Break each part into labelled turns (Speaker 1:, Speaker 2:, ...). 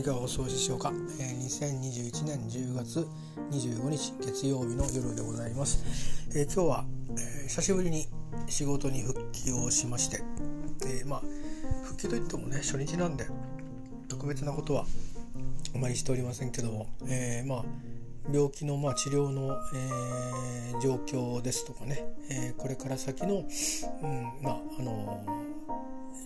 Speaker 1: いかがお過ごしでしょうか、えー、2021年10月25日月曜日の夜でございます、えー、今日は、えー、久しぶりに仕事に復帰をしまして、えまあ復帰といってもね初日なんで特別なことはあまりしておりませんけども、えまあ病気のまあ治療の、え状況ですとかね、えこれから先の、うんまああの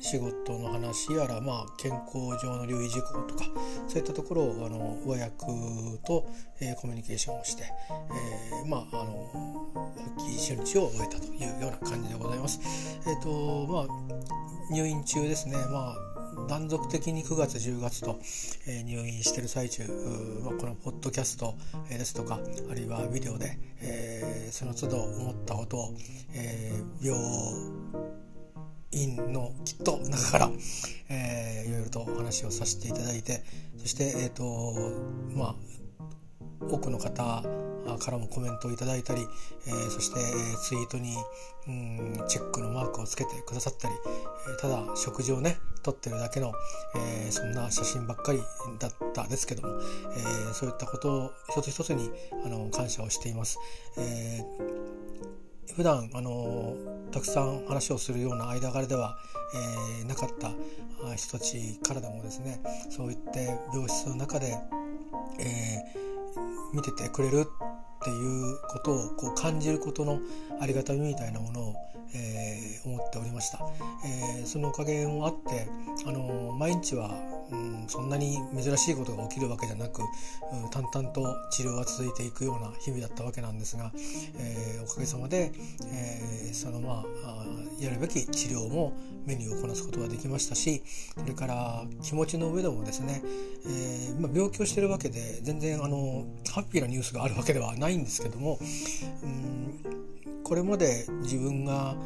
Speaker 1: 仕事の話やら、まあ、健康上の留意事項とかそういったところをあの上役と、えー、コミュニケーションをして、えー、まああの復帰初日を終えたというような感じでございます。え、ー、とまあ入院中ですね、まあ断続的に9月10月と、えー、入院してる最中、まあ、このポッドキャスト、ですとかあるいはビデオで、えー、その都度思ったことを、えー、病院のきっと中から、えー、いろいろとお話をさせていただいてそして、えーとまあ、多くの方からもコメントをいただいたり、えー、そしてツイートにうんチェックのマークをつけてくださったり、え、ただ食事をね撮ってるだけの、えー、そんな写真ばっかりだったですけども、えー、そういったことを一つ一つにあの感謝をしています。えー普段あのたくさん話をするような間柄では、えー、なかった人たちからでもですねそういって病室の中で、えー、見ててくれるっていうことをこう感じることのありがたみみたいなものを、えー、思っておりました、えー、そのおかげもあってあの毎日はうん、そんなに珍しいことが起きるわけじゃなく、うん、淡々と治療が続いていくような日々だったわけなんですが、えー、おかげさまで、えー、そのまあやるべき治療もメニューをこなすことができましたしそれから気持ちの上でもですね、えーまあ、病気をしてるわけで全然あのハッピーなニュースがあるわけではないんですけども、うん、これまで自分が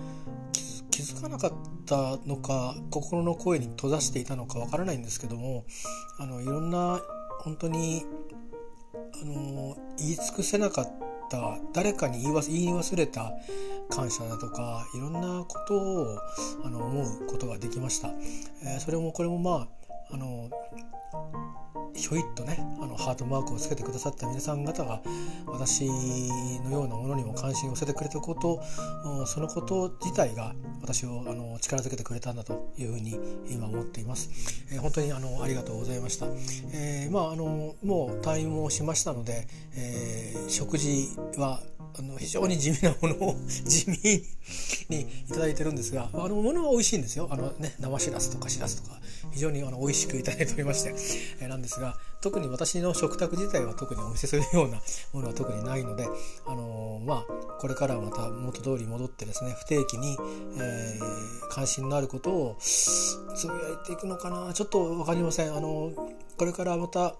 Speaker 1: 気づかなかったのか心の声に閉ざしていたのかわからないんですけどもあのいろんな本当にあの言い尽くせなかった誰かに言い忘れた感謝だとかいろんなことをあの思うことができました。えー、それもこれもまああのひょいっとねあのハートマークをつけてくださった皆さん方が私のようなものにも関心を寄せてくれたことそのこと自体が私をあの力づけてくれたんだというふうに今思っています。えー、本当にあのありがとうございました。えー、まああのもう退院もしましたので、えー、食事はあの非常に地味なものを 地味にいただいてるんですがあのものは美味しいんですよあの、ね、生しらすとかしらすとか非常にあの美味しくいただいておりまして、えー、なんですが特に私の食卓自体は特にお見せするようなものは特にないので、あのー、まあ、これからまた元通り戻ってですね不定期に、えー、関心のあることをつぶやいていくのかな？ちょっと分かりません。あのこれからまた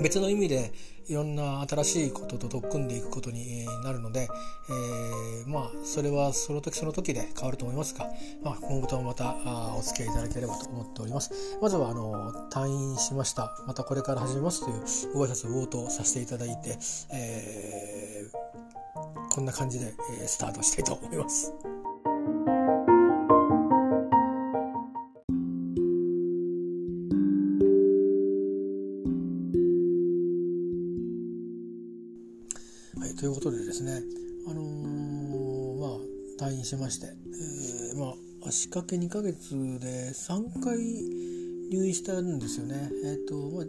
Speaker 1: 別の意味でいろんな新しいことと取っ組んでいくことになるので、えー、まあそれはその時その時で変わると思いますが、まあ、今後ともまたお付き合いいただければと思っておりますまずはあの退院しましたまたこれから始めますというご挨拶を冒頭させていただいて、えー、こんな感じでスタートしたいと思います。ということでですね、あのー、まあ、退院しまして、えー、まあ、足掛け2ヶ月で3回入院したんですよね。えっ、ー、と、まあ、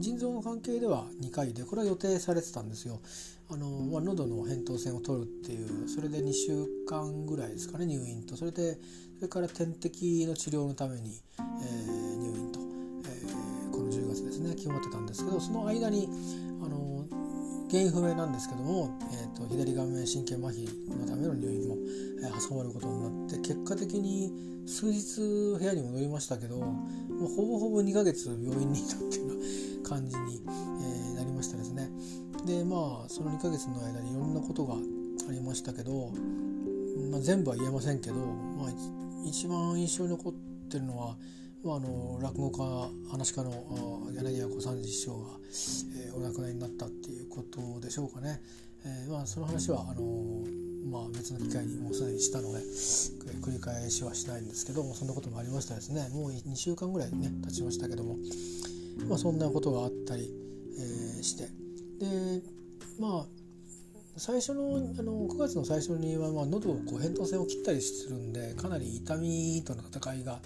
Speaker 1: 腎臓の関係では2回でこれは予定されてたんですよ。あのまあ、喉の扁桃腺を取るっていうそれで2週間ぐらいですかね入院とそれでそれから点滴の治療のために、えー、入院と、えー、この10月ですね決まってたんですけどその間に原因不明なんですけども、えーと、左顔面神経麻痺のための入院も、えー、挟まることになって結果的に数日部屋に戻りましたけどもうほぼほぼ2ヶ月病院にいたっていうような感じに、えー、なりましたですね。でまあその2ヶ月の間にいろんなことがありましたけど、まあ、全部は言えませんけど、まあ、一番印象に残ってるのはまあ、あの落語家話家の柳家小三治師匠が、えー、お亡くなりになったっていうことでしょうかね。えーまあ、その話はあのまあ、別の機会にもうすでにしたので繰り返しはしないんですけどもそんなこともありましたですね。もう2週間ぐらいね経ちましたけども、まあ、そんなことがあったり、えー、して。でまあ最初のあの9月の最初には、まあ、喉をこう扁桃腺を切ったりするんでかなり痛みとの戦いが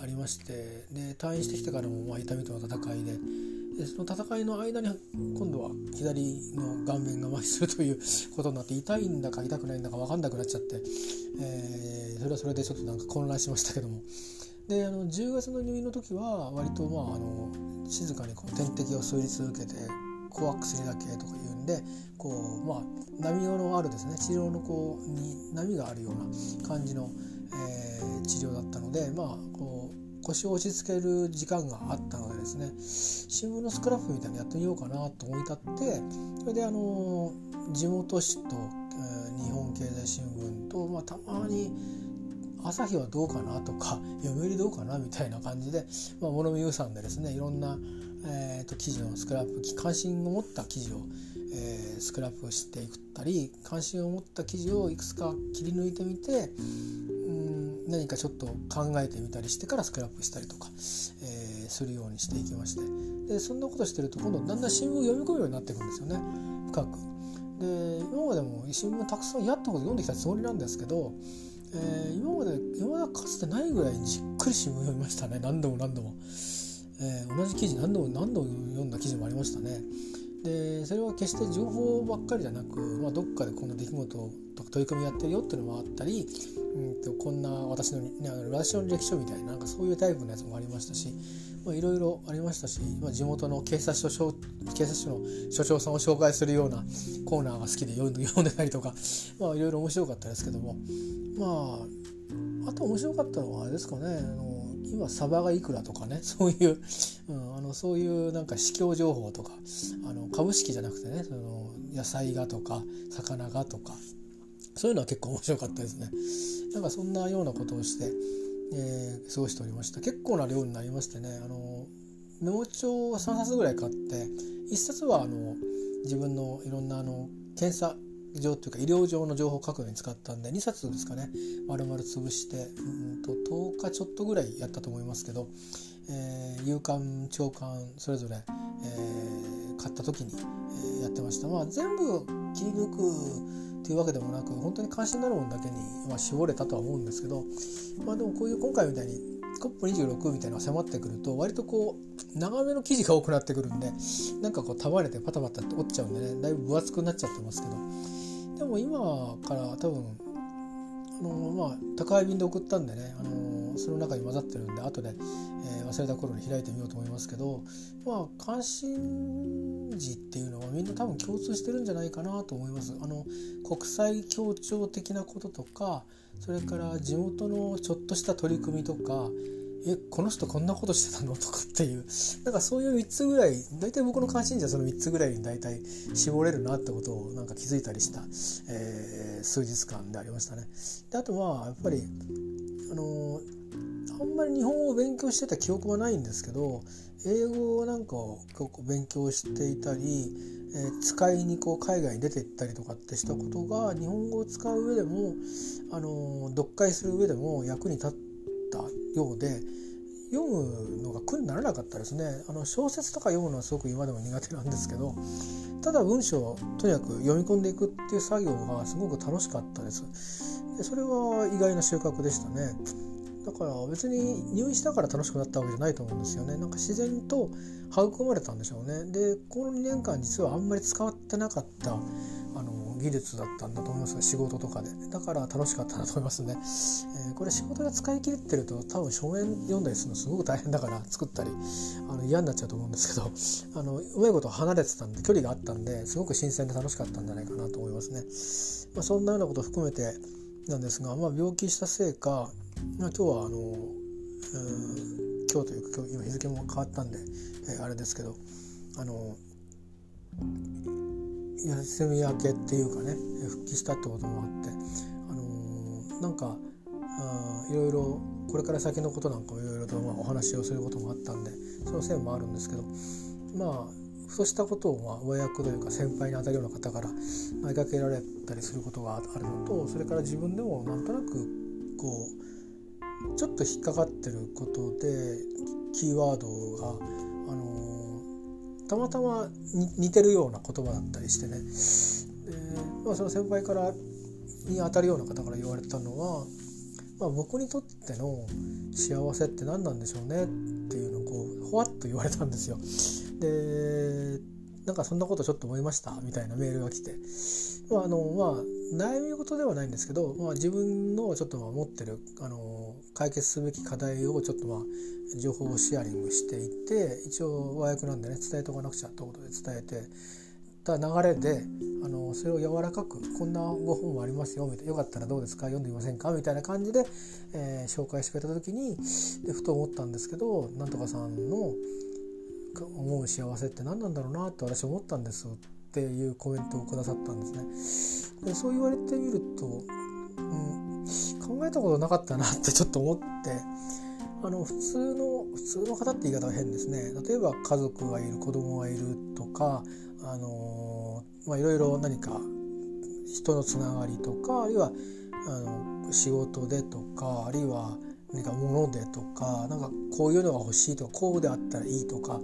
Speaker 1: ありましてで退院してきてからもまあ痛みとの戦いで。でその戦いの間に今度は左の顔面が麻痺するということになって痛いんだか痛くないんだか分かんなくなっちゃって、えー、それはそれでちょっとなんか混乱しましたけども。であの10月の入院の時は割とまああの静かにこう点滴を吸い続けて怖薬だけとか言うんでこうまあ波のあるですね治療のこうに波があるような感じの、えー、治療だったのでまあこう腰を落ち着ける時間があったのでですね新聞のスクラップみたいなのやってみようかなと思い立ってそれであの地元紙と、えー、日本経済新聞と、まあ、たまに朝日はどうかなとか 読売どうかなみたいな感じで、まあ、物見遊山でですねいろんな、えーと、記事のスクラップ関心を持った記事を、えー、スクラップしていったり関心を持った記事をいくつか切り抜いてみて何かちょっと考えてみたりしてからスクラップしたりとか、えー、するようにしていきまして。でそんなことしてると今度だんだん新聞を読み込むようになっていくんですよね。深く。で今までも新聞たくさんやったこと読んできたつもりなんですけどえー、今まで今までかつてないぐらいじっくり新聞読みましたね。何度も何度も、えー、同じ記事何度も何度も読んだ記事もありましたね。でそれは決して情報ばっかりじゃなく、まあ、どっかでこんな出来事とか取り組みやってるよっていうのもあったり、うんとこんな私の,、ね、あのラジオ歴書みたいななんかそういうタイプのやつもありましたしいろいろありましたし、まあ、地元の警察署警察署の署長さんを紹介するようなコーナーが好きで読んで 読んでたりとかいろいろ面白かったですけどもまああと面白かったのはあれですかねあの今サバがいくらとかね そういう、うん、あのそういうなんか市況情報とかあの株式じゃなくてねその野菜がとか魚がとかそういうのは結構面白かったですね。なんかそんなようなことをしてえー、過ごしておりました結構な量になりましてねあのメモ帳を3冊ぐらい買って1冊はあの自分のいろんなあの検査上というか医療上の情報を書くのに使ったんで2冊ですかね丸々潰してうんと10日ちょっとぐらいやったと思いますけど、えー、夕刊長官それぞれ、えー、買った時に、えー、やってました。まあ、全部切り抜くっていうわけでもなく本当に関心のあるものだけに、まあ、絞れたとは思うんですけど、まあ、でもこういう今回みたいに COP26 みたいなのが迫ってくると割とこう長めの記事が多くなってくるんでなんかこう束ねてパタパタって折っちゃうんでねだいぶ分厚くなっちゃってますけど。でも今から多分あのまあ宅配便で送ったんでねあのその中に混ざってるんで後で、えー、忘れた頃に開いてみようと思いますけどまあ関心事っていうのはみんな多分共通してるんじゃないかなと思います。あの国際協調的なこととかそれから地元のちょっとした取り組みとかえこの人こんなことしてたの？とかっていうなんかそういう3つぐらい大体僕の関心事はその3つぐらいに大体絞れるなってことをなんか気づいたりした、えー、数日間でありましたね。であとはやっぱりあのあんまり日本語を勉強してた記憶はないんですけど英語なんかを結構勉強していたり、えー、使いにこう海外に出て行ったりとかってしたことが日本語を使う上でも、あの読解する上でも役に立ってたようで読むのが苦にならなかったですね。あの小説とか読むのはすごく今でも苦手なんですけどただ文章をとにかく読み込んでいくっていう作業がすごく楽しかったです。でそれは意外な収穫でしたね。だから別に入院したから楽しくなったわけじゃないと思うんですよね。なんか自然と育まれたんでしょうね。でこの2年間実はあんまり使ってなかったあの技術だったんだと思います仕事とかで。だから楽しかったなと思いますね、えー、これ仕事で使い切ってると多分書面読んだりするのすごく大変だから作ったりあの嫌になっちゃうと思うんですけど あのうまいこと離れてたんで距離があったんですごく新鮮で楽しかったんじゃないかなと思いますね、まあ、そんなようなことを含めてなんですが、まあ、病気したせいか、今日はあの、今日というか今日今日付も変わったんで、えー、あれですけどあの休み明けっていうかね復帰したってこともあって、あのー、なんかあいろいろこれから先のことなんかもいろいろとまあお話をすることもあったんでそのせいもあるんですけどまあそうしたことをまあ上役というか先輩にあたるような方から投げかけられたりすることがあるのとそれから自分でもなんとなくこうちょっと引っかかってることでキーワードが、あのたまたま似てるような言葉だったりしてねで、まあ、その先輩からに当たるような方から言われたのは、まあ、僕にとっての幸せって何なんでしょうねっていうのをこうほわっと言われたんですよ。でなんかそんなことちょっと思いました？みたいなメールが来て、まああのまあ、悩み事ではないんですけど、まあ、自分のちょっと持ってるあの解決すべき課題をちょっとまあ情報をシェアリングしていて一応和訳なんでね伝えておかなくちゃってことで伝えてた流れであのそれを柔らかくこんなご本もありますよみたいなよかったらどうですか？読んでみませんか？みたいな感じで、えー、紹介してくれた時にでふと思ったんですけどなんとかさんの思う幸せって何なんだろうなって私思ったんですっていうコメントをくださったんですね。でそう言われてみると、うん、考えたことなかったなってちょっと思ってあの普通の普通の方って言い方は変ですね例えば家族がいる子供がいるとかあのまあいろいろ何か人のつながりとかあるいはあの仕事でとかあるいは何か物でとかなんかこういうのが欲しいとかこうであったらいいとか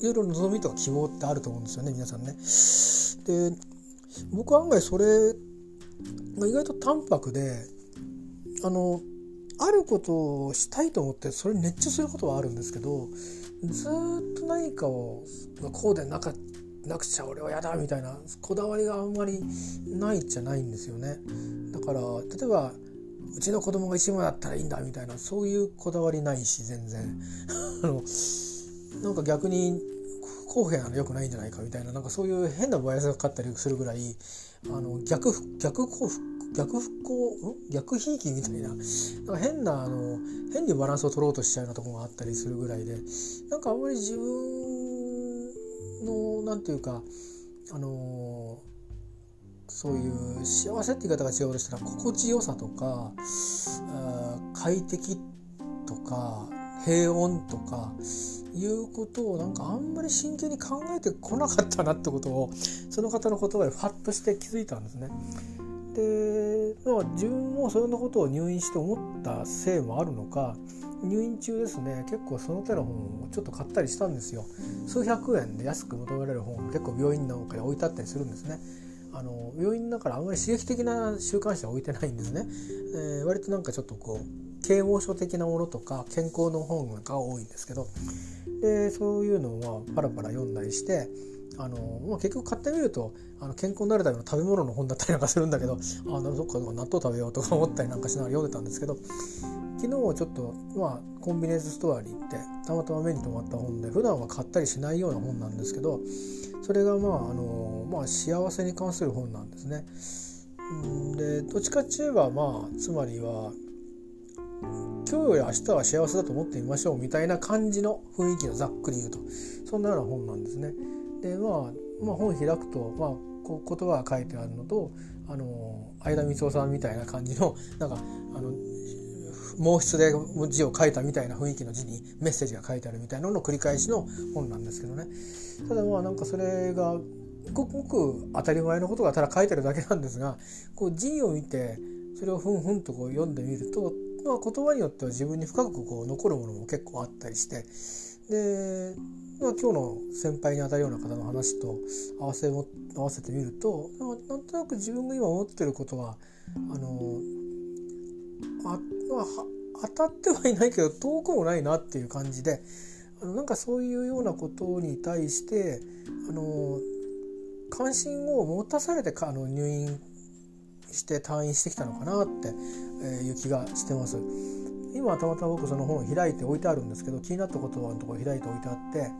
Speaker 1: いろいろ望みとか希望ってあると思うんですよね皆さんね。で僕は案外それが意外と淡白であのあることをしたいと思ってそれに熱中することはあるんですけどずっと何かをこうでなかなくちゃ俺は嫌だみたいなこだわりがあんまりないじゃないんですよね。だから例えばうちの子供が一番だったらいいんだみたいなそういうこだわりないし全然。あのなんか逆に不公平なのよくないんじゃないかみたいななんかそういう変なバイアスがかかったりするぐらいあの逆逆幸福逆復興？逆ひいきみたいな。なんか変なあの変にバランスを取ろうとしちゃうようなところがあったりするぐらいでなんかあんまり自分のなんていうかあのそういう幸せって言い方が違うとしたら心地よさとか快適とか平穏とかいうことをなんかあんまり真剣に考えてこなかったなってことをその方の言葉でファッとして気づいたんですね。で、まあ、自分もそんなことを入院して思ったせいもあるのか入院中ですね結構その手の本をちょっと買ったりしたんですよ数百円で安く求められる本を結構病院なんかに置いてあったりするんですねあの病院だからあんまり刺激的な週刊誌は置いてないんですね、えー、割となんかちょっとこう啓蒙書的なものとか健康の本が多いんですけど。でそういうのはパラパラ読んだりしてあの、まあ、結局買ってみるとあの健康になるための食べ物の本だったりなんかするんだけどあなるほど納豆食べようとか思ったりなんかしながら読んでたんですけど昨日ちょっと、まあ、コンビニエンスストアに行ってたまたま目に留まった本で普段は買ったりしないような本なんですけどそれが、まああのまあ、幸せに関する本なんですね。でどっちかっていえばまあつまりは今日より明日は幸せだと思ってみましょうみたいな感じの雰囲気のざっくり言うとそんなような本なんですね。でまあ、まあ、本開くと、まあ、こう言葉が書いてあるのとあの相田光夫さんみたいな感じのなんかあの毛筆で字を書いたみたいな雰囲気の字にメッセージが書いてあるみたいなのの繰り返しの本なんですけどね。ただまあなんかそれがごくごく当たり前のことがただ書いてるだけなんですがこう字を見てそれをふんふんとこう読んでみると、まあ、言葉によっては自分に深くこう残るものも結構あったりしてで、今日の先輩にあたるような方の話と合わせも合わせてみるとなんとなく自分が今思ってることはあのあ、当たってはいないけど遠くもないなっていう感じであのなんかそういうようなことに対してあの関心を持たされてあの入院して退院してきたのかなっていう気がしてます。今たまたま僕その本を開いて置いてあるんですけど気になった言葉のところ開いて置いてあって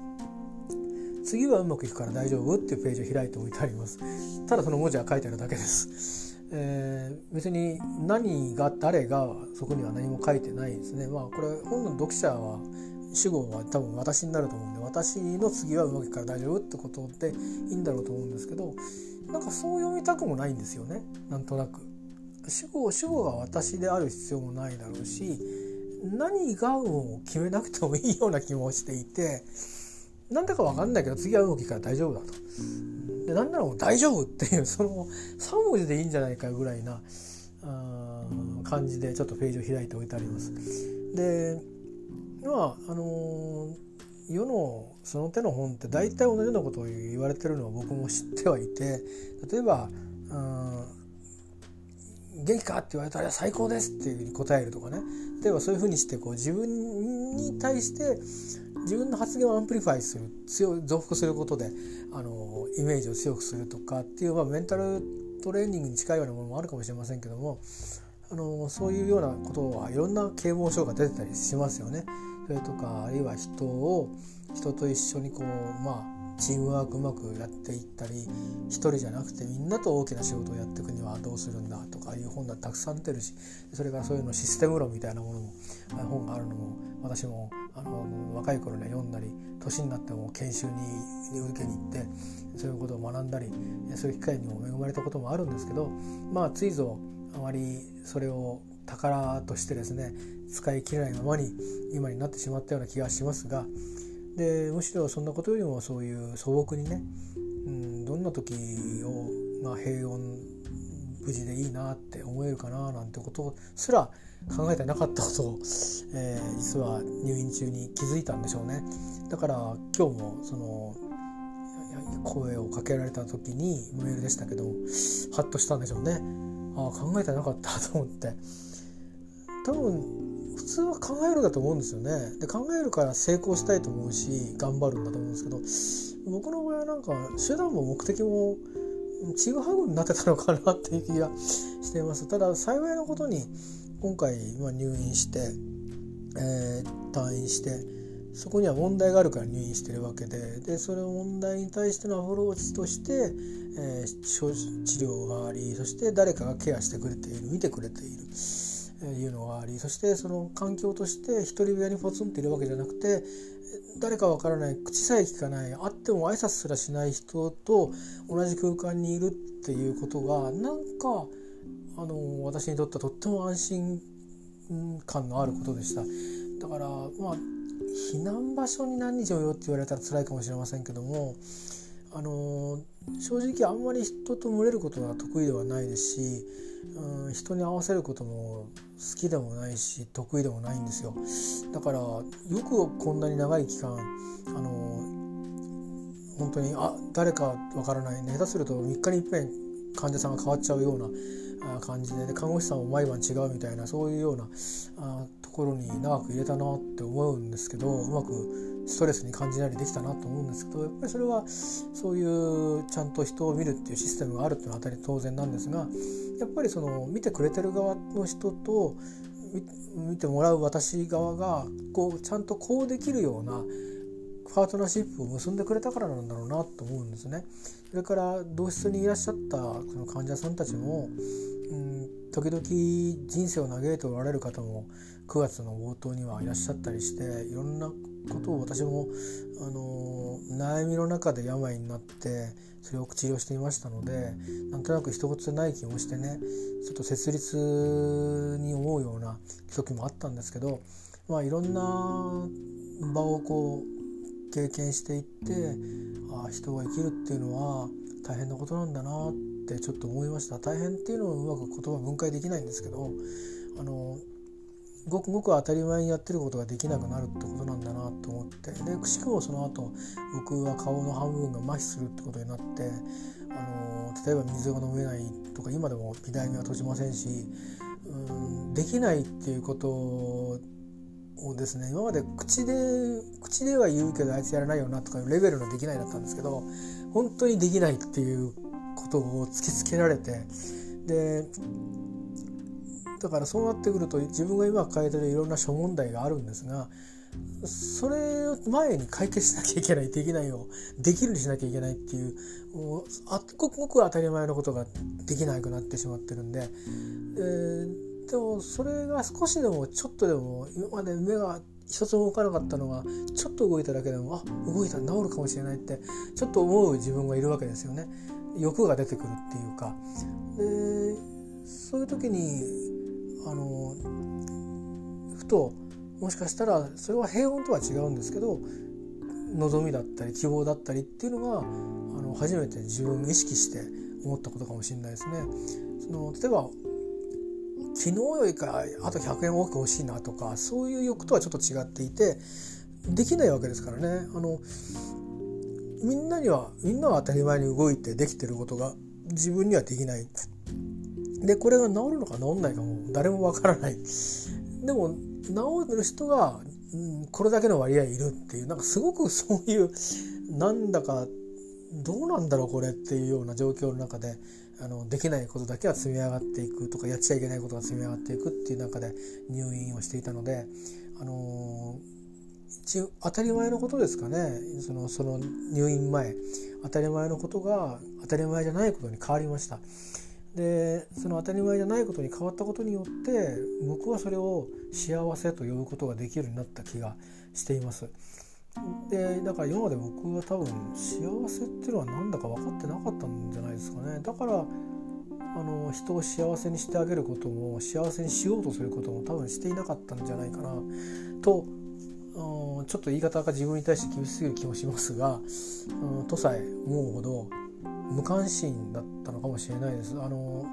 Speaker 1: 次はうまくいくから大丈夫っていうページを開いて置いてあります。ただその文字は書いてあるだけです、えー、別に何が誰がそこには何も書いてないですね。まあこれ本の読者は主語は多分私になると思うんで私の次はうまくいくから大丈夫ってことでいいんだろうと思うんですけどなんかそう読みたくもないんですよね。なんとなく。主語主語が私である必要もないだろうし何がを決めなくてもいいような気もしていてなんだか分かんないけど次は動きから大丈夫だと。でなんならもう大丈夫っていうその3文字でいいんじゃないかぐらいな感じでちょっとページを開いておいてあります。でまああのー、世のその手の本って大体同じようなことを言われてるのは僕も知ってはいて例えば「元気か?」って言われたら「最高です」っていうふうに答えるとかね例えばそういうふうにしてこう自分に対して自分の発言を amplify する強増幅することであのイメージを強くするとかっていう、まあ、メンタルトレーニングに近いようなものもあるかもしれませんけどもあのそういうようなことはいろんな啓蒙書が出てたりしますよね。それとかあるいは人を人と一緒にこうまあチームワークうまくやっていったり一人じゃなくてみんなと大きな仕事をやっていくにはどうするんだとかいう本がたくさん出てるしそれからそういうのシステム論みたいなものも本があるのも私もあの若い頃には読んだり年になっても研修に受けに行ってそういうことを学んだりそういう機会にも恵まれたこともあるんですけどまあついぞあまりそれを宝としてですね使い切れないままに今になってしまったような気がしますがでむしろそんなことよりもそういう素朴にね、うん、どんな時を、まあ、平穏無事でいいなって思えるかななんてことすら考えてなかったことを、えー、実は入院中に気づいたんでしょうね。だから今日もその声をかけられた時にメールでしたけどハッとしたんでしょうね。ああ考えてなかったと思って。多分普通は考えるだと思うんですよねで考えるから成功したいと思うし頑張るんだと思うんですけど僕の場合はなんか手段も目的もちぐはぐになってたのかなっていう気がしていますただ幸いなことに今回入院して、えー、退院してそこには問題があるから入院してるわけででそれを問題に対してのアプローチとして、えー、治療がありそして誰かがケアしてくれている見てくれている。いうのがありそしてその環境として一人部屋にポツンっているわけじゃなくて誰かわからない口さえ聞かない会っても挨拶すらしない人と同じ空間にいるっていうことがなんかあの私にとってはとっても安心感のあることでした。だからまあ避難場所に何日もよって言われたら辛いかもしれませんけどもあの正直あんまり人と群れることは得意ではないですし、うん、人に合わせることも好きでもないし得意でもないんですよ。だからよくこんなに長い期間あの本当にあ誰かわからない。ね下手すると3日にいっぺん患者さんが変わっちゃうような感じでで看護師さんも毎晩違うみたいなそういうようなあところに長く入れたなって思うんですけどうまくストレスに感じないようにできたなと思うんですけどやっぱりそれはそういうちゃんと人を見るっていうシステムがあるっていうのは当たり当然なんですがやっぱりその見てくれてる側の人と見てもらう私側がこうちゃんとこうできるようなパートナーシップを結んでくれたからなんだろうなと思うんですね。それから同室にいらっしゃったその患者さんたちも、うん、時々人生を嘆いておられる方も9月の冒頭にはいらっしゃったりしていろんなことを私もあの悩みの中で病になってそれを治療していましたのでなんとなく一言ない気もしてねちょっと設立に思うような時もあったんですけど、まあ、いろんな場をこう経験していってあ人が生きるっていうのは大変なことなんだなってちょっと思いました。大変っていうのをうまく言葉分解できないんですけどあのごくごく当たり前にやってることができなくなるってことなんだなと思ってでくしくもその後僕は顔の半分が麻痺するってことになってあの例えば水が飲めないとか今でも美大には閉じませんしうんできないっていうことをですね。今まで口で口では言うけどあいつやらないよなとかいうレベルのできないだったんですけど本当にできないっていうことを突きつけられてでだからそうなってくると自分が今抱えてるいろんな諸問題があるんですがそれを前に解決しなきゃいけないできないをできるにしなきゃいけないっていうもうあごくごく当たり前のことができなくなってしまってるんでででもそれが少しでもちょっとでも今まで目が一つも動かなかったのがちょっと動いただけでもあ動いた治るかもしれないってちょっと思う自分がいるわけですよね欲が出てくるっていうかでそういう時にあのふともしかしたらそれは平穏とは違うんですけど望みだったり希望だったりっていうのがあの初めて自分意識して思ったことかもしれないですね。その例えば昨日よりかあと100円多く欲しいなとかそういう欲とはちょっと違っていてできないわけですからね。あのみんなにはみんなは当たり前に動いてできてることが自分にはできない。でこれが治るのか治んないかも誰もわからない。でも治る人が、うん、これだけの割合いるっていうなんかすごく そういうなんだかどうなんだろうこれっていうような状況の中であのできないことだけは積み上がっていくとかやっちゃいけないことが積み上がっていくっていう中で入院をしていたので、あの一応当たり前のことですかねそのその入院前当たり前のことが当たり前じゃないことに変わりました。でその当たり前じゃないことに変わったことによって僕はそれを幸せと呼ぶことができるようになった気がしています。でだから今まで僕は多分幸せっていうのは何だか分かってなかったんじゃないですかねだからあの人を幸せにしてあげることも幸せにしようとすることも多分していなかったんじゃないかなとちょっと言い方が自分に対して厳しすぎる気もしますが、うん、とさえ思うほど無関心だったのかもしれないです。あの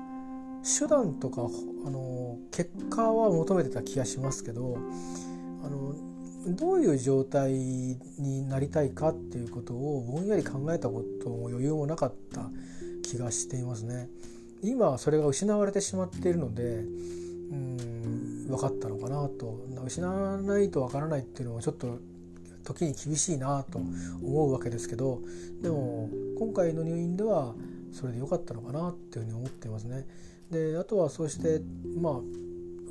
Speaker 1: 手段とかあの結果は求めてた気がしますけどあのどういう状態になりたいかっていうことをぼんやり考えたことも余裕もなかった気がしていますね。今はそれが失われてしまっているのでうん分かったのかなと失わないと分からないっていうのはちょっと時に厳しいなと思うわけですけどでも今回の入院ではそれで良かったのかなっていうふうに思っていますね。であとはそうしてまあ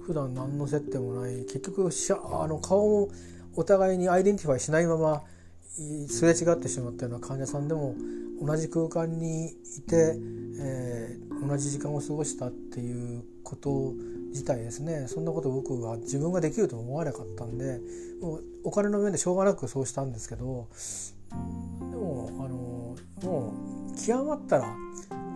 Speaker 1: 普段何の接点もない結局あの顔もお互いに identify しないまますれ違ってしまったような患者さんでも同じ空間にいて、えー、同じ時間を過ごしたっていうこと自体ですね。そんなこと僕は自分ができると思わなかったんでもうお金の面でしょうがなくそうしたんですけどでもあのもう極まったら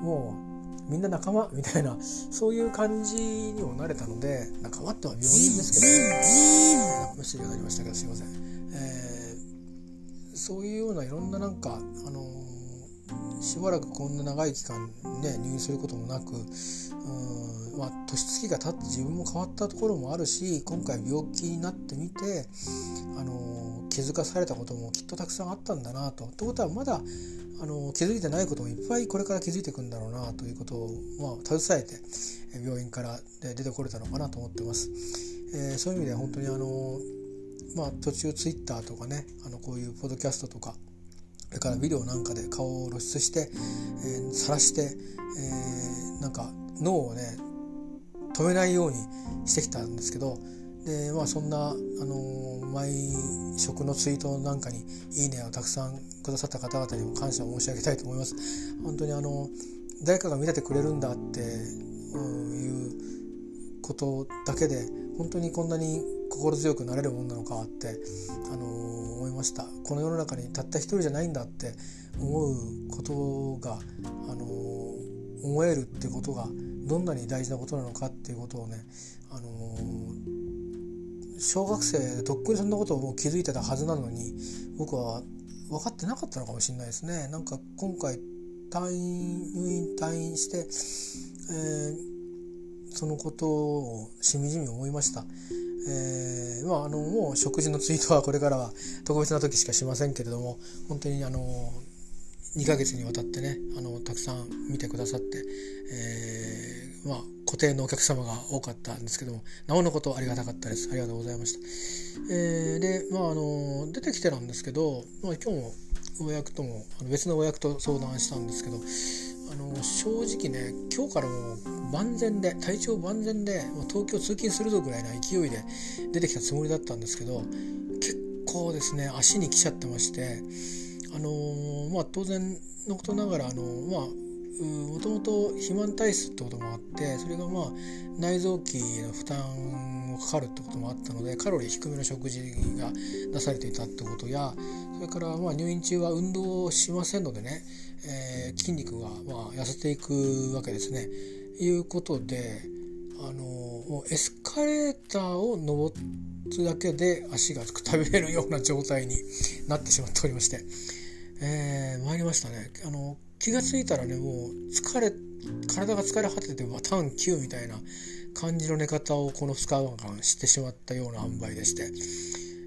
Speaker 1: もうみんな仲間みたいなそういう感じにもなれたので仲間っては病院ですけどね無視がありましたけどすいません、えー、そういうようないろんななんかあのしばらくこんな長い期間ね入院することもなくうんまあ年月が経って自分も変わったところもあるし今回病気になってみてあの気づかされたこともきっとたくさんあったんだなと。ってことはまだあの気づいてないこともいっぱいこれから気づいていくんだろうなということを、まあ、携えて病院から出てこれたのかなと思ってます。えー、そういう意味で本当にあのまあ途中ツイッターとかねあのこういうポッドキャストとかそれからビデオなんかで顔を露出してさら、えー、して、えー、なんか脳をね止めないようにしてきたんですけどでまあそんな、あのー、毎食のツイートなんかに「いいね」をたくさんくださった方々にも感謝を申し上げたいと思います。本当にあの誰かが見ててくれるんだっていうことだけで本当にこんなに心強くなれるもんなのかって、あのー、思いましたこの世の中にたった一人じゃないんだって思うことが、あのー、思えるってことがどんなに大事なことなのかっていうことをね、あのー、小学生でとっくにそんなことをもう気づいてたはずなのに僕は分かってなかったのかもしれないですね。なんか今回退院入院退院して、えー、そのことをしみじみ思いました。えー、まああのもう食事のツイートはこれからは特別な時しかしませんけれども本当にあの2ヶ月にわたってねあのたくさん見てくださって、えー、まあ固定のお客様が多かったんですけどもなおのことありがたかったです。ありがとうございました、えー、でまああの出てきてなんですけど、まあ、今日も親役とも別の親役と相談したんですけどあの正直ね今日からもう万全で体調万全で東京通勤するぞぐらいな勢いで出てきたつもりだったんですけど結構ですね足に来ちゃってましてあのー、まあ当然のことながらあのまあもともと肥満体質ってこともあってそれがまあ内臓器への負担をかかるってこともあったのでカロリー低めの食事が出されていたってことやそれからまあ入院中は運動をしませんのでね、えー、筋肉がまあ痩せていくわけですね。いうことであのもうエスカレーターを登るだけで足がくたびれるような状態になってしまっておりまして、えー、参りましたね。あの気が付いたらねもう疲れ体が疲れ果ててバタン9みたいな感じの寝方をこの2日間してしまったような塩梅でして。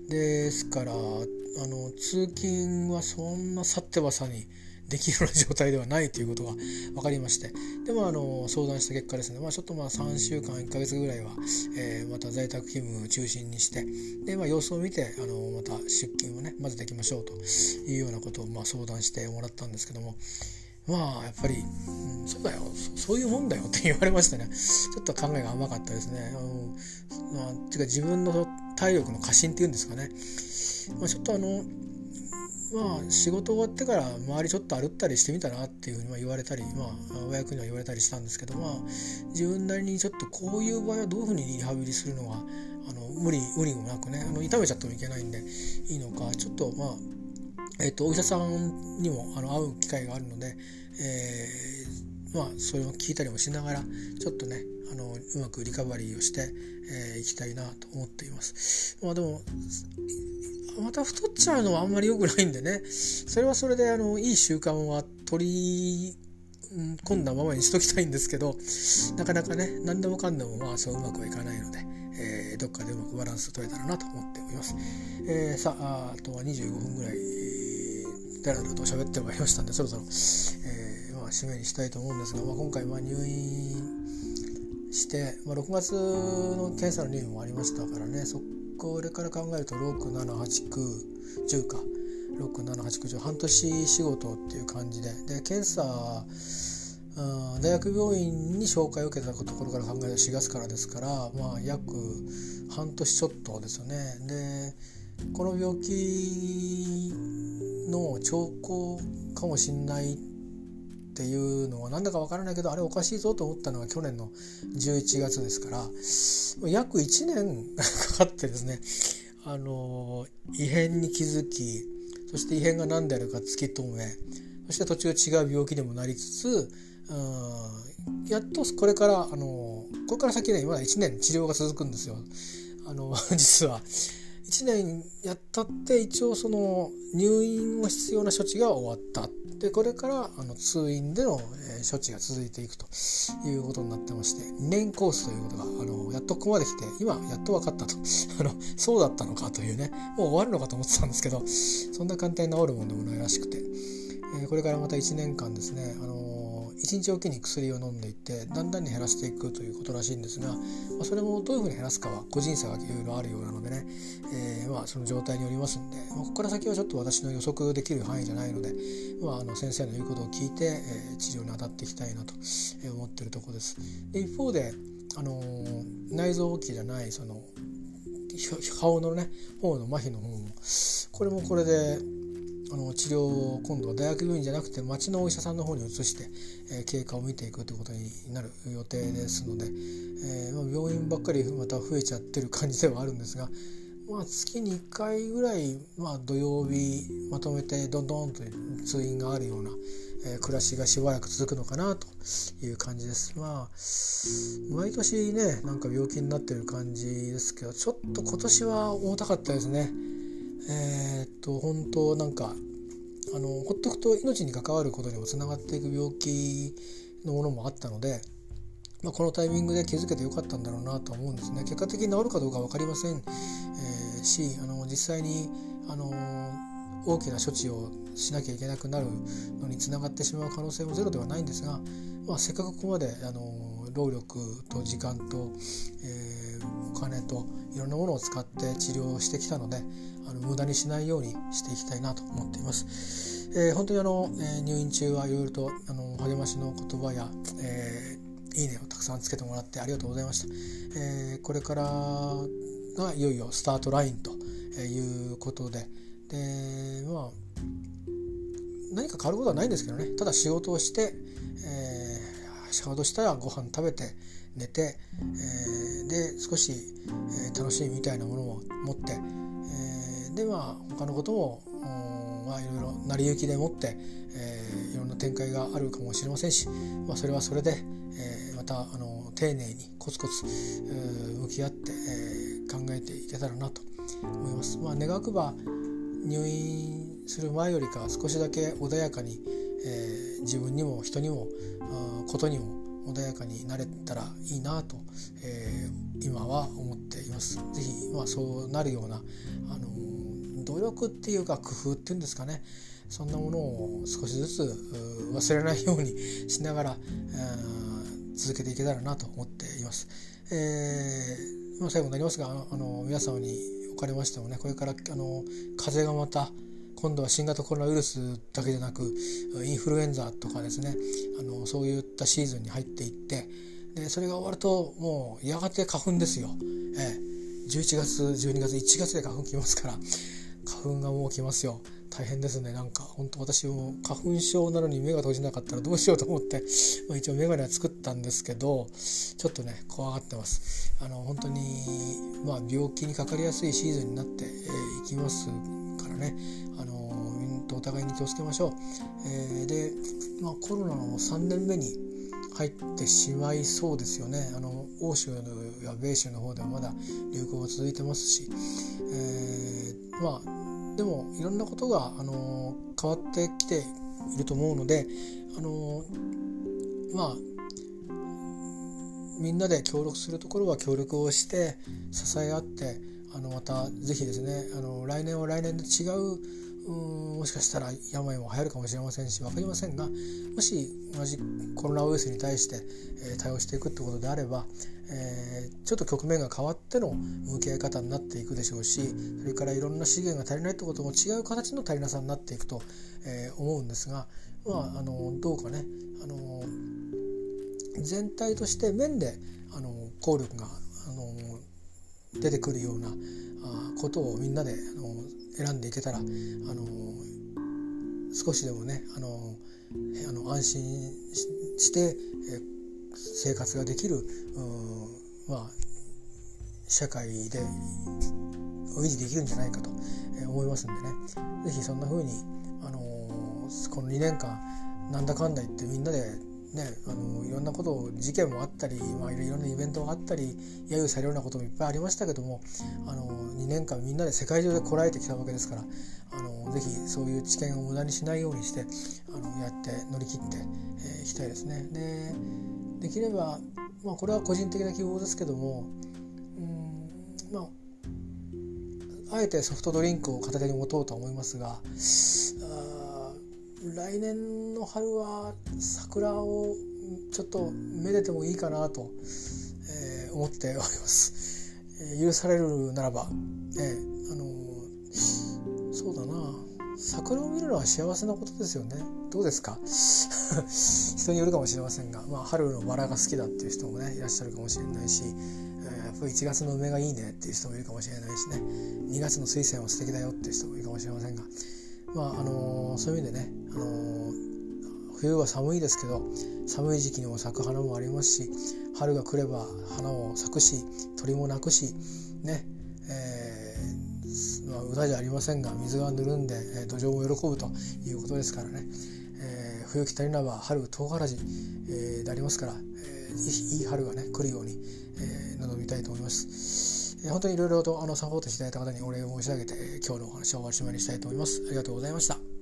Speaker 1: ですからあの通勤はそんなさってばさにできるような状態ではないということが分かりまして。でもあの相談した結果ですね、まあ、ちょっとまあ3週間1ヶ月ぐらいは、えー、また在宅勤務を中心にして。で、まあ、様子を見てあのまた出勤をねまずできましょうというようなことをまあ相談してもらったんですけども。まあやっぱり、うん、そうだよ。そういうもんだよって 言われましてね。ちょっと考えが甘かったですね。あのまあ、ていうか自分の体力の過信っていうんですかね、まあ、ちょっとあのまあ仕事終わってから周りちょっと歩ったりしてみたらっていうふうに言われたりまあ親役には言われたりしたんですけどまあ自分なりにちょっとこういう場合はどういうふうにリハビリするのがあの無理無理もなくねあの痛めちゃってもいけないんでいいのかちょっとまあえーと、お医者さんにもあの会う機会があるので、えー、まあ、それを聞いたりもしながらちょっとねあのうまくリカバリーをしてい、えー、きたいなと思っています。まあ、でもまた太っちゃうのはあんまり良くないんでねそれはそれであのいい習慣は取り込んだままにしときたいんですけどなかなかね何でもかんでもまあそううまくはいかないので、えー、どっかでうまくバランス取れたらなと思っております。えー、さああとは25分ぐらいだらだらと喋ってまいりましたんでそろそろ、えーまあ、締めにしたいと思うんですが、まあ、今回まあ入院して、まあ、6月の検査の入院もありましたからねそこれから考えると678910か678910半年仕事っていう感じでで検査大学病院に紹介を受けたところから考えると4月からですから、まあ、約半年ちょっとですよね。でこの病気の兆候かもしんないっていうのはなんだかわからないけどあれおかしいぞと思ったのが去年の11月ですから約1年 かかってですねあの異変に気づきそして異変が何であるか突き止めそして途中違う病気でもなりつつうんやっとこれからあのこれから先ねまだ1年治療が続くんですよ。あの実は1年やったって一応その入院が必要な処置が終わった。でこれからあの通院での、え、処置が続いていくということになってまして2年コースということがあのやっとここまで来て今やっと分かったと。あのそうだったのかというねもう終わるのかと思ってたんですけどそんな簡単に治るもんでもないらしくて、えー、これからまた1年間ですねあの1日おきに薬を飲んでいってだんだんに減らしていくということらしいんですが、まあ、それもどういうふうに減らすかは個人差がいろいろあるようなのでね、えー、まあその状態によりますんで、まあ、ここから先はちょっと私の予測できる範囲じゃないので、まあ、あの先生の言うことを聞いて、えー、治療に当たっていきたいなと思っているところです。で一方で、あのー、内臓器じゃないその顔のね方の麻痺の方もこれもこれであの治療を今度は大学病院じゃなくて町のお医者さんの方に移して、え、経過を見ていくということになる予定ですので、え、ま、病院ばっかりまた増えちゃってる感じではあるんですが、まあ、月に1回ぐらい、まあ、土曜日まとめてどんどんと通院があるような、え、暮らしがしばらく続くのかなという感じです。まあ毎年ねなんか病気になってる感じですけどちょっと今年は重たかったですね。えー、っと本当なんかあのほっとくと命に関わることにもつながっていく病気のものもあったので、まあ、このタイミングで気づけてよかったんだろうなと思うんですね。結果的に治るかどうか分かりません、えー、しあの実際にあの大きな処置をしなきゃいけなくなるのにつながってしまう可能性もゼロではないんですが、まあ、せっかくここまであの労力と時間と、えー、お金といろんなものを使って治療してきたのであの無駄にしないようにしていきたいなと思っています。えー、本当にあの、えー、入院中はいろいろとあの励ましの言葉や、えー、いいねをたくさんつけてもらってありがとうございました。えー、これからがいよいよスタートラインということででまあ何か変わることはないんですけどねただ仕事をして、えー、仕事したらご飯食べて寝て、えー、で少し、えー、楽しみみたいなものを持って、でまあ他のこともまあ、いろいろ成り行きでもって、えー、いろんな展開があるかもしれませんし、まあ、それはそれで、えー、またあの丁寧にコツコツ向き合って、えー、考えていけたらなと思います。まあ、願くば入院する前よりか少しだけ穏やかに、えー、自分にも人にもことにも穏やかになれたらいいなと、えー、今は思っています。ぜひ、まあ、そうなるような、あの努力っていうか工夫っていうんですかね。そんなものを少しずつ忘れないようにしながら、続けていけたらなと思っています。えー、最後になりますがあの皆様におかれましてもねこれからあの風邪がまた今度は新型コロナウイルスだけでなくインフルエンザとかですねあのそういったシーズンに入っていってでそれが終わるともうやがて花粉ですよ、ええ、11月12月1月で花粉きますから。花粉がもう来ますよ。大変ですね。なんか本当私も花粉症なのに目が閉じなかったらどうしようと思って、まあ、一応眼鏡は作ったんですけどちょっとね怖がってます。あの本当にまあ病気にかかりやすいシーズンになってい、えー、きますからね。あのお互いに気をつけましょう、えー、で、まあ、コロナの3年目に入ってしまいそうですよね。あの欧州や米州の方ではまだ流行が続いてますし、えー、まあでもいろんなことがあの変わってきていると思うのであのまあみんなで協力するところは協力をして支え合ってあのまた是非ですねあの来年は来年で違うもしかしたら病も流行るかもしれませんし分かりませんがもし同じコロナウイルスに対して、えー、対応していくってことであれば、えー、ちょっと局面が変わっての向き合い方になっていくでしょうしそれからいろんな資源が足りないってことも違う形の足りなさになっていくと、えー、思うんですが、まあ、あのどうかねあの全体として面であの効力があの出てくるようなあことをみんなであの選んでいけたらあの少しでもねあのあの安心して生活ができるまあ社会で維持できるんじゃないかと思いますんでね。是非そんな風にあのこの2年間なんだかんだ言ってみんなでね、あのいろんなこと事件もあったり、まあ、いろんなイベントがあったり揶揄されるようなこともいっぱいありましたけどもあの2年間みんなで世界中でこらえてきたわけですからあのぜひそういう知見を無駄にしないようにしてあのやって乗り切ってい、えー、きたいですね。でできれば、まあ、これは個人的な希望ですけどもうんまああえてソフトドリンクを片手に持とうとは思いますが来年の春は桜をちょっとめでてもいいかなと、えー、思っております、えー、許されるならば、えー、あのー、そうだな。桜を見るのは幸せなことですよね。どうですか？人によるかもしれませんが、まあ、春のバラが好きだっていう人もねいらっしゃるかもしれないし、えー、1月の梅がいいねっていう人もいるかもしれないしね。2月の水仙は素敵だよっていう人もいるかもしれませんがまああのそういう意味でね、あの冬は寒いですけど寒い時期にも咲く花もありますし春が来れば花も咲くし鳥も鳴くしね、えー、まあ、歌じゃありませんが水がぬるんで、えー、土壌も喜ぶということですからね、えー、冬来たりならば春唐辛子、えでありますから、えいい春がね来るように、え望みたいと思います。本当にいろいろとあのサポートしていただいた方にお礼を申し上げて、今日のお話を終わりしまいにしたいと思います。ありがとうございました。